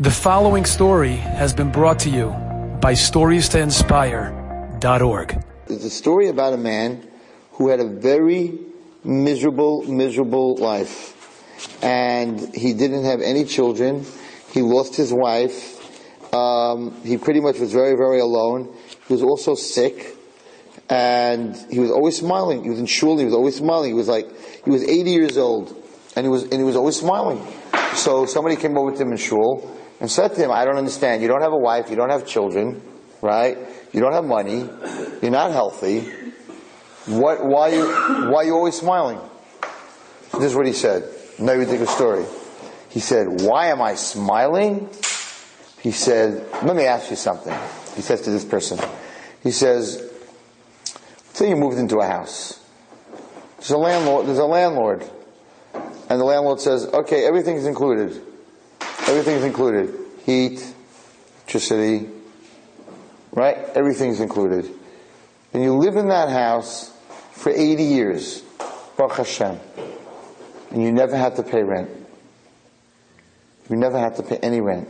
The following story has been brought to you by StoriesToInspire.org. It's a story about a man who had a very miserable, miserable life. And he didn't have any children. He lost his wife. Um, he pretty much was very, very alone. He was also sick. And he was always smiling. He was in shul, he was always smiling. He was like, he was 80 years old. And he was, and he was always smiling. So somebody came over to him in shul and said to him, I don't understand. You don't have a wife, you don't have children, right? You don't have money, you're not healthy. What, why, you, why are you always smiling? This is what he said. Now you think a story. He said, Why am I smiling? He said, Let me ask you something. He says to this person, He says, Say you moved into a house. There's a landlord, there's a landlord. And the landlord says, Okay, everything's included. Everything's included. Heat, electricity, right? Everything's included. And you live in that house for 80 years. Baruch Hashem. And you never have to pay rent. You never have to pay any rent.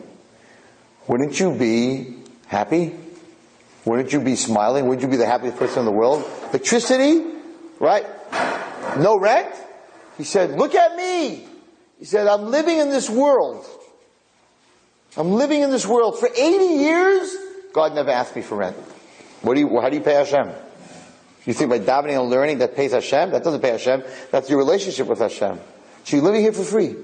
Wouldn't you be happy? Wouldn't you be smiling? Wouldn't you be the happiest person in the world? Electricity, right? No rent? He said, look at me. He said, I'm living in this world. I'm living in this world for 80 years. God never asked me for rent. What do you, how do you pay Hashem? You think by davening and learning that pays Hashem? That doesn't pay Hashem. That's your relationship with Hashem. So you're living here for free.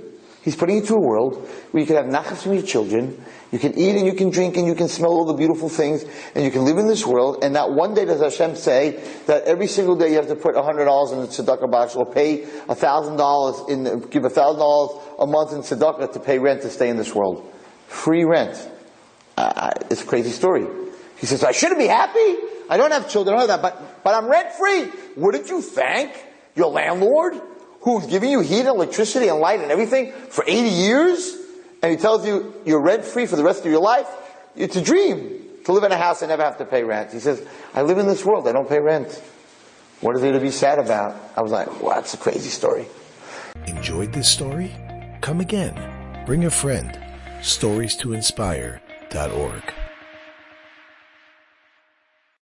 He's putting you to a world where you can have nachas from your children, you can eat and you can drink and you can smell all the beautiful things, and you can live in this world, and not one day does Hashem say that every single day you have to put $100 in the tzedakah box or pay $1,000 in, give $1,000 a month in tzedakah to pay rent to stay in this world. Free rent. Uh, it's a crazy story. He says, I shouldn't be happy. I don't have children, I don't have that, but, but I'm rent free. Wouldn't you thank your landlord who's giving you heat and electricity and light and everything for 80 years? And he tells you you're rent free for the rest of your life? It's a dream to live in a house and never have to pay rent. He says, I live in this world, I don't pay rent. What is there to be sad about? I was like, well, that's a crazy story. Enjoyed this story? Come again. Bring a friend. Stories to inspire.org.